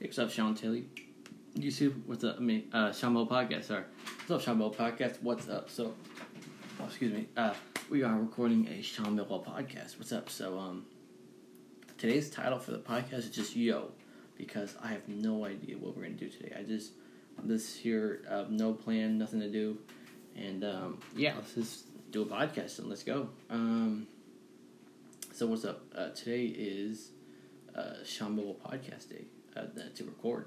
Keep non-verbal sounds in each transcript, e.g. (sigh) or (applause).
What's up, Sean Tilly? YouTube, what's up? I mean, uh, Sean Mo Podcast, sorry. What's up, Sean Mo Podcast? What's up? So, oh, excuse me. Uh, we are recording a Sean Millwall podcast. What's up? So, um, today's title for the podcast is just Yo, because I have no idea what we're going to do today. I just, I'm here, uh, no plan, nothing to do. And, um, yeah, let's just do a podcast and let's go. Um, so, what's up? Uh, today is uh, Sean Millwall Podcast Day uh, to record.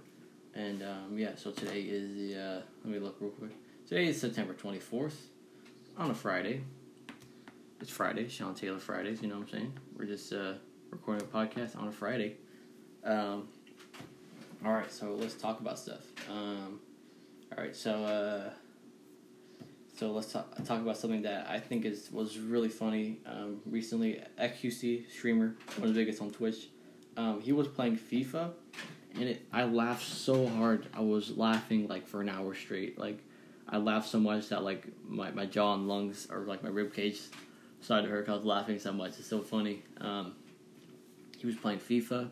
And um, yeah, so today is the. Uh, let me look real quick. Today is September 24th on a Friday. It's Friday, Sean Taylor Fridays, you know what I'm saying? We're just uh, recording a podcast on a Friday. Um, all right, so let's talk about stuff. Um, all right, so uh, so let's talk, talk about something that I think is was really funny um, recently. XQC streamer, one of the biggest on Twitch. Um, he was playing FIFA, and it I laughed so hard. I was laughing like for an hour straight. Like I laughed so much that like my, my jaw and lungs or like my rib cage started to hurt. I was laughing so much. It's so funny. Um, he was playing FIFA,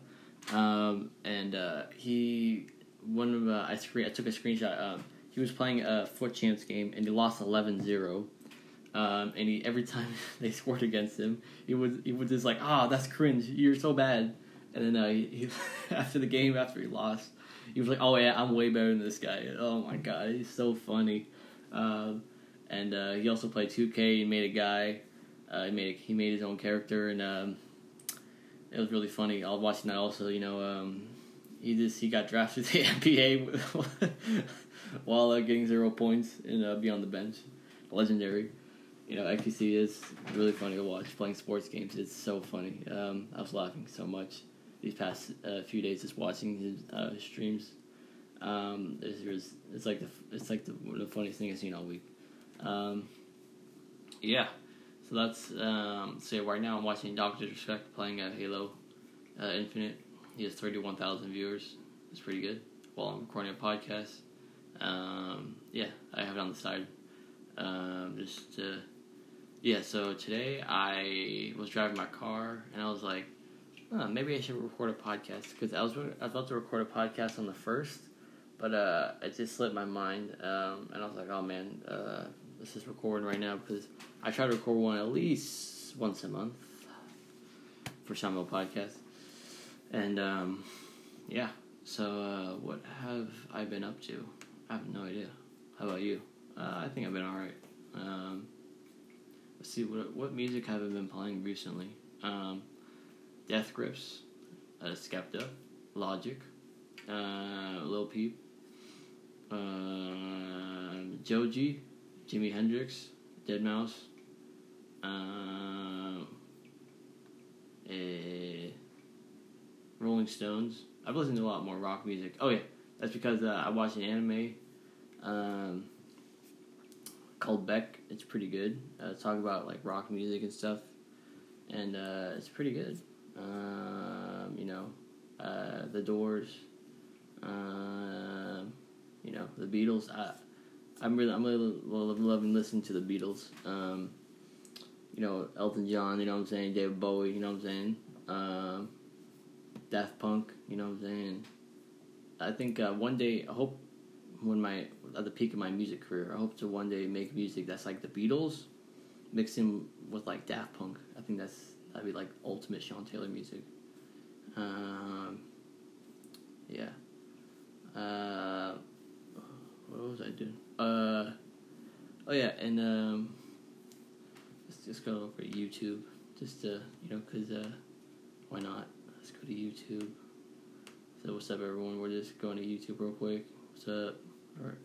um, and uh, he one of uh, I screen I took a screenshot. Um, he was playing a foot chance game and he lost 11-0. Um, and he every (laughs) time they scored against him, he would he would just like, ah, oh, that's cringe. You're so bad. And then uh, he, (laughs) after the game, after he lost, he was like, "Oh yeah, I'm way better than this guy." Oh my god, he's so funny. Um, and uh, he also played 2K. He made a guy. Uh, he made a, he made his own character, and um, it was really funny. I was watching that also. You know, um, he just he got drafted (laughs) to the NBA (laughs) while uh, getting zero points and uh, be on the bench. Legendary. You know, XQC is really funny to watch. Playing sports games, it's so funny. Um, I was laughing so much these past uh, few days just watching his uh, streams. Um, it's, it's like the it's like the, the funniest thing I've seen all week. Um, yeah, so that's um, so right now I'm watching Doctor Disrespect playing at Halo uh, Infinite. He has thirty one thousand viewers. It's pretty good. While I'm recording a podcast, um, yeah, I have it on the side. Um, just yeah. So today I was driving my car and I was like oh, maybe I should record a podcast because I was I was about to record a podcast on the first, but uh, it just slipped my mind, um, and I was like, oh man, uh, this is recording right now because I try to record one at least once a month for Samuel podcast, and um, yeah. So uh, what have I been up to? I have no idea. How about you? Uh, I think I've been all right. Um, let's see what what music have I been playing recently. Um, Death Grips, uh, Skepta, Logic, uh, Lil Peep, uh, Joji, Jimi Hendrix, Deadmau5, uh, uh, Rolling Stones. I've listened to a lot more rock music. Oh yeah, that's because uh, I watched an anime um, called Beck. It's pretty good. Uh, talk about like rock music and stuff, and uh, it's pretty good um, you know, uh, the Doors, uh, you know, the Beatles. I, I'm really, I'm really loving listening to the Beatles. Um, you know, Elton John. You know what I'm saying? David Bowie. You know what I'm saying? Um, Daft Punk. You know what I'm saying? I think uh, one day, I hope when my at the peak of my music career, I hope to one day make music that's like the Beatles, mixing with like Daft Punk. I think that's That'd be like ultimate Sean Taylor music. Um, yeah. Uh, what was I doing? Uh, oh yeah, and um, let's just go for YouTube, just to you know, cause uh, why not? Let's go to YouTube. So what's up, everyone? We're just going to YouTube real quick. What's up? All right.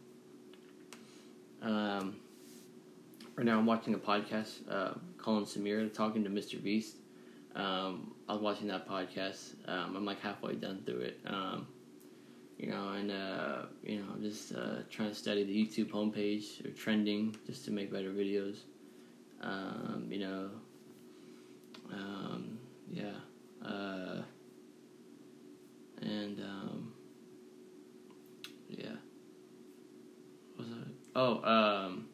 Um, right now I'm watching a podcast. Uh, Colin Samira talking to Mr. Beast. Um, I was watching that podcast. Um, I'm like halfway done through it. Um, you know, and uh, you know, I'm just uh, trying to study the YouTube homepage or trending just to make better videos. Um, you know, um, yeah, uh, and um, yeah. That? Oh, um,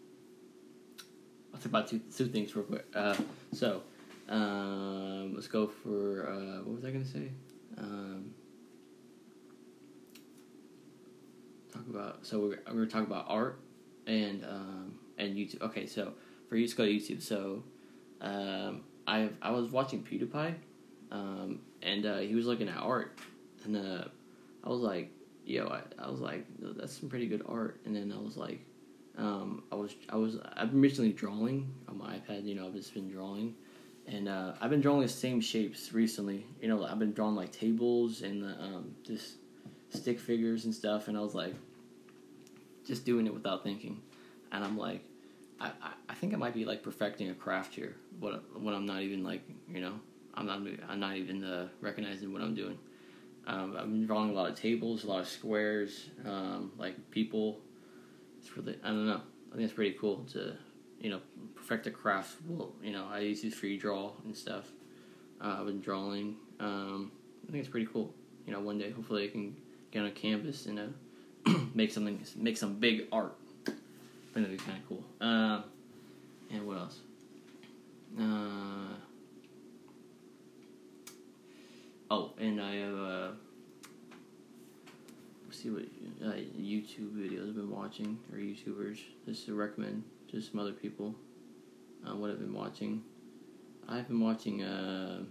talk about two two things real quick. Uh, so. Um, let's go for uh, what was I gonna say? Um, talk about. So we're we're talking about art and um, and YouTube. Okay, so for you to go to YouTube. So um, I I was watching PewDiePie, um, and uh, he was looking at art, and uh, I was like, yo, I, I was like, that's some pretty good art. And then I was like, um, I was I was I've been recently drawing on my iPad. You know, I've just been drawing, and uh, I've been drawing the same shapes recently. You know, I've been drawing like tables and the, um, just stick figures and stuff. And I was like, just doing it without thinking, and I'm like. I, I think I might be like perfecting a craft here. What when I'm not even like you know I'm not I'm not even uh, recognizing what I'm doing. Um, I've been drawing a lot of tables, a lot of squares, um, like people. Really I don't know. I think it's pretty cool to you know perfect a craft. Well, you know I use free draw and stuff. Uh, I've been drawing. Um, I think it's pretty cool. You know, one day hopefully I can get on a canvas and uh, (clears throat) make something, make some big art. I think that'd be kind of cool. Uh, and what else? Uh, oh, and I have uh, see what uh, YouTube videos I've been watching or YouTubers just to recommend to some other people uh, what I've been watching. I've been watching uh,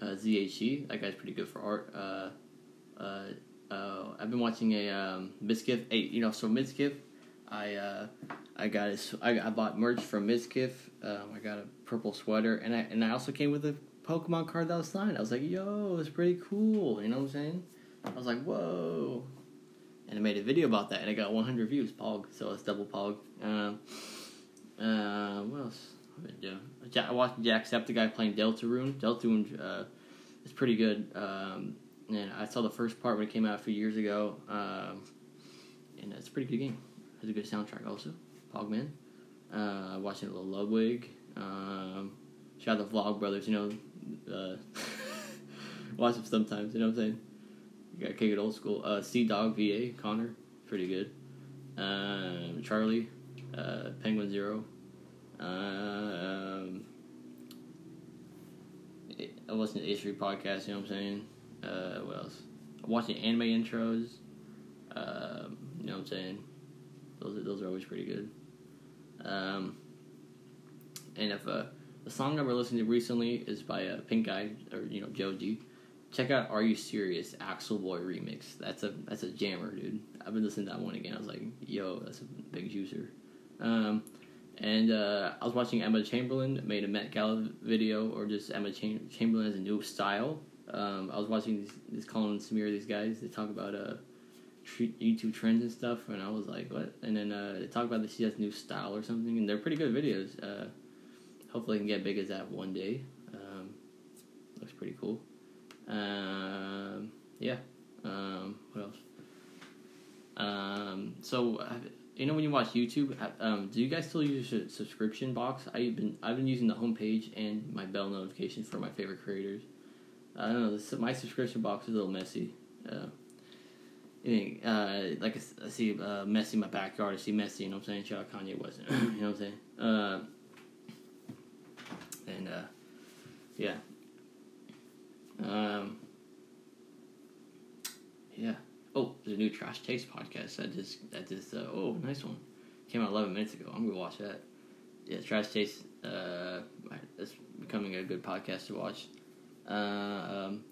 uh, ZHE. That guy's pretty good for art. Uh, uh, uh, I've been watching a um, Mizkif. Hey, you know, so Mizkif, I uh, I got his, I, I bought merch from Mizkif. Um, I got a purple sweater, and I and I also came with a Pokemon card that was signed. I was like, yo, it's pretty cool. You know what I'm saying? I was like, whoa. And I made a video about that, and it got 100 views. Pog, so it's double Pog. Um, uh, what else? Doing? I watched Jacksepticeye playing Deltarune. Deltarune uh, is pretty good. Um, and I saw the first part when it came out a few years ago. Um, and it's a pretty good game. It has a good soundtrack also. Pogman. Uh, watching a little Ludwig. Um, shout out the Vlog Brothers, you know. Uh, (laughs) watch them sometimes, you know what I'm saying? You gotta kick it old school. Uh, CDawgVA, Connor, pretty good. Um, Charlie, uh, penguinz0. Um, I listened to History podcast, you know what I'm saying? Uh, what else? I'm watching anime intros. Um, you know what I'm saying? Those are, those are always pretty good. Um, and if uh, the song I've been listening to recently is by a uh, Pink Guy or you know Joji, check out "Are You Serious" Axel Boy remix. That's a that's a jammer, dude. I've been listening to that one again. I was like, yo, that's a big juicer. Um, and uh, I was watching Emma Chamberlain made a Met Gala video, or just Emma Cham- Chamberlain has a new style. Um, I was watching these, these Colin and Samir, these guys. They talk about uh, YouTube trends and stuff, and I was like, what? And then uh, they talk about that she has new style or something, and they're pretty good videos. Uh, hopefully, I can get big as that one day. Um, looks pretty cool. Um, yeah. Um, what else? Um, so you know when you watch YouTube, um, do you guys still use a subscription box? I've been I've been using the homepage and my bell notifications for my favorite creators. I don't know. This, my subscription box is a little messy. Uh, uh, like I, I see uh, in my backyard. I see Messi. You know what I'm saying? Shout out Kanye West. (clears throat) you know what I'm saying? Uh, and uh, yeah. Um, yeah. Oh, there's a new Trash Taste podcast that just that just uh, oh nice one came out 11 minutes ago. I'm gonna watch that. Yeah, Trash Taste. Uh, it's becoming a good podcast to watch. Uh, um,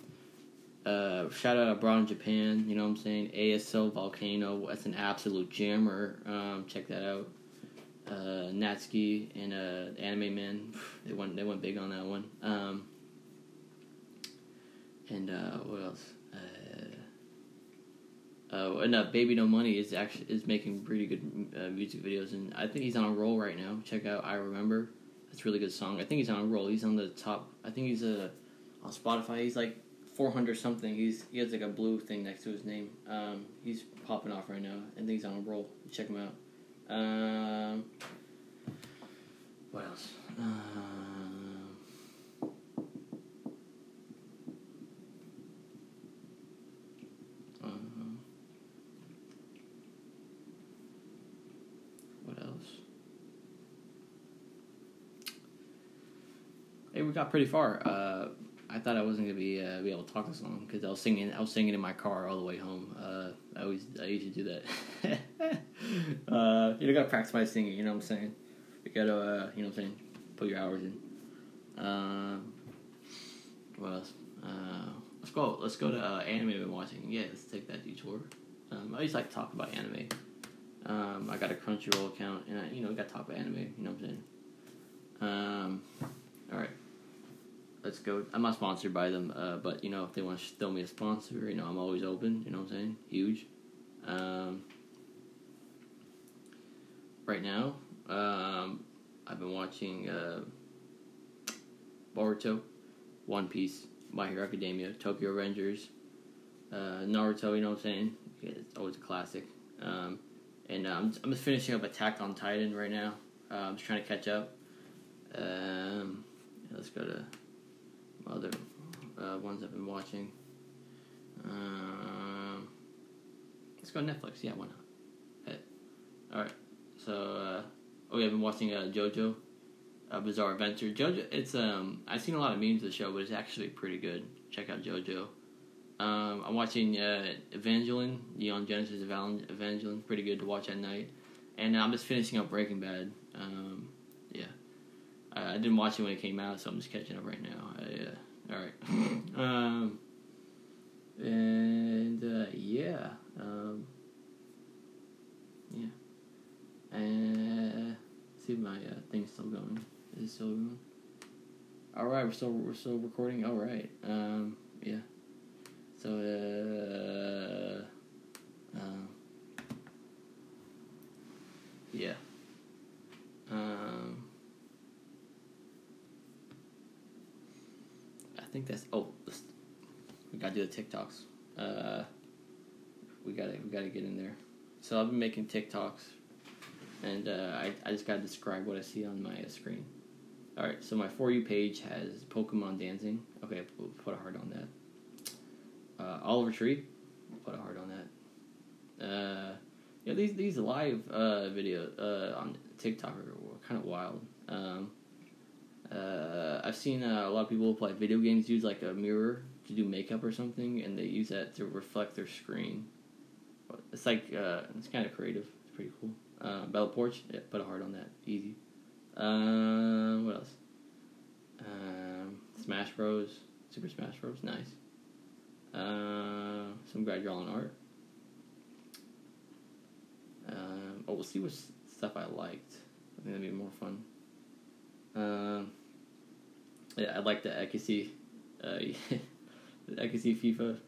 uh, shout out abroad in Japan. You know what I'm saying? ASL Volcano. That's an absolute jammer. Um, check that out. Uh, Natsuki and uh, Anime Man. They went they went big on that one. Um, and uh, what else? Uh, and uh, Baby No Money is actually is making pretty good uh, music videos, and I think he's on a roll right now. Check out I Remember. That's a really good song. I think he's on a roll. He's on the top. I think he's uh, on Spotify. He's like 400 something. He's he has like a blue thing next to his name. Um, he's popping off right now. I think he's on a roll. Check him out. Um, what else? Um, uh, what else? Hey, we got pretty far. Uh, I thought I wasn't gonna be uh, be able to talk this long because I was singing. I was singing in my car all the way home. Uh, I always I usually do that. (laughs) uh, you know, gotta practice my singing. You know what I'm saying? You gotta uh, you know what I'm saying? Put your hours in. Um, what else? Uh, let's go. Let's go to uh, anime I've been watching. Yeah, let's take that detour. Um, I always like to talk about anime. Um, I got a Crunchyroll account, and I, you know, we got to talk about anime. You know what I'm saying? Um, all right, let's go. I'm not sponsored by them, uh, but you know, if they want to throw me a sponsor, you know, I'm always open. You know what I'm saying? Huge. Um, right now, um, I've been watching uh, Boruto, One Piece, My Hero Academia, Tokyo Revengers, uh, Naruto. You know what I'm saying? Yeah, it's always a classic. Um, and uh, I'm I'm just finishing up Attack on Titan right now. Uh, I'm just trying to catch up. Um, let's go to other uh, ones I've been watching. Um, let's go Netflix. Yeah, why not? Hey. All right. So, uh, oh yeah, I've been watching uh, JoJo, uh, Bizarre Adventure. JoJo, it's um, I've seen a lot of memes of the show, but it's actually pretty good. Check out JoJo. Um, I'm watching uh, Evangelion, Neon Genesis Evangelion. Pretty good to watch at night. And I'm just finishing up Breaking Bad. Um, yeah. I, I, didn't watch it when it came out, so I'm just catching up right now. Uh, all right. (laughs) um, and uh, yeah. Um, yeah. My uh, thing's still going. Is it still going? All right, we're still we're still recording. All right. Um, yeah. So, uh, um, yeah. Um, I think that's. Oh, we gotta do the TikToks. Uh, we gotta we gotta get in there. So I've been making TikToks, and uh, I I just gotta describe what I see on my screen. All right, so my for you page has Pokemon dancing. Okay, put a heart on that uh, Oliver Tree. Put a heart on that. Uh, yeah, these these live uh, videos uh, on TikTok are kind of wild. Um, uh, I've seen uh, a lot of people play video games use like a mirror to do makeup or something, and they use that to reflect their screen. It's like uh, it's kind of creative. Pretty cool. Uh, Bella Poarch, yeah, put a heart on that. Easy. Um, what else? Um, Smash Bros. Super Smash Bros. Nice. Uh, some guy drawing art. Um, oh, we'll see what stuff I liked. I think that'd be more fun. Um, yeah, I like the see, uh, (laughs) can see FIFA,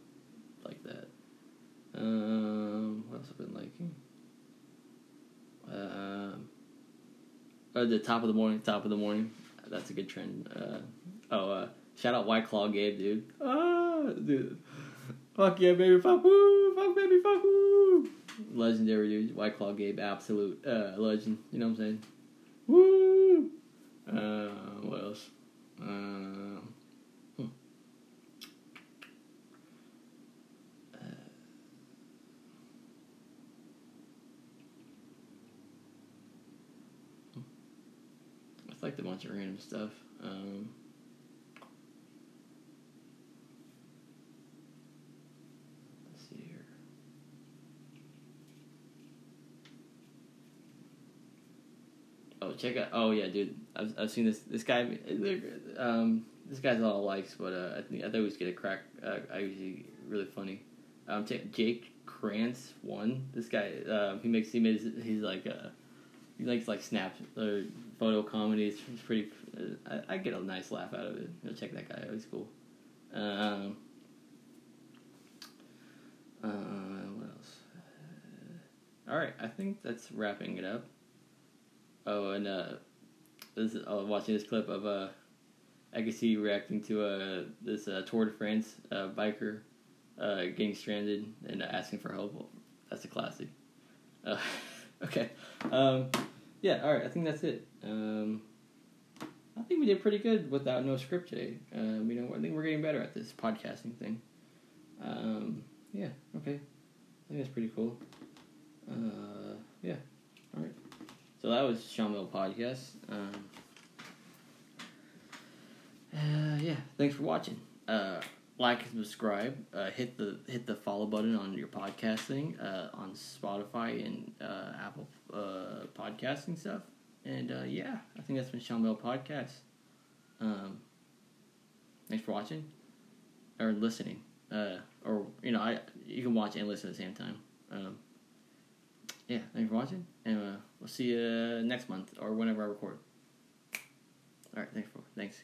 like that. Um, what else have I been liking? Um, uh, the top of the morning, top of the morning. That's a good trend. Uh, oh, uh, shout out White Claw Gabe, dude. Ah, dude. Fuck yeah, baby, fuck woo, fuck baby, fuck woo. Legendary dude, White Claw Gabe, absolute uh, legend. You know what I'm saying? Woo. Uh, what else? Uh, hmm. uh, hmm. I like a bunch of random stuff. Um, let's see here. Oh, check out. Oh yeah, dude. I've I've seen this this guy. Um, this guy's a lot of likes, but uh, I think I was gonna crack. Uh, I usually really funny. Um, Jake Krantz one. This guy. Um, he makes he made. His, he's like uh, he likes like snap or photo comedy. It's, pretty. Uh, I, I, get a nice laugh out of it. Know, check that guy. out. He's cool. Um. Uh, what else? Uh, all right, I think that's wrapping it up. Oh, and uh, this I was watching this clip of uh, Agassi reacting to uh this uh, Tour de France uh, biker uh, getting stranded and asking for help. That's a classic. Uh, (laughs) okay, um, yeah. All right, I think that's it. Um, I think we did pretty good without no script today. You know, I think we're getting better at this podcasting thing. Um, yeah. Okay. I think that's pretty cool. Uh, yeah. All right. So that was Sean Mill Podcast. Um, uh, yeah, thanks for watching. Like and subscribe. Uh, hit the hit the follow button on your podcasting uh, on Spotify and uh, Apple uh, podcasting stuff. And uh, yeah, I think that's been Sean Bell Podcast. Um, thanks for watching or listening. Uh, or you know, I you can watch and listen at the same time. Um, yeah, thanks for watching, and we'll see you next month or whenever I record. All right, thanks for thanks.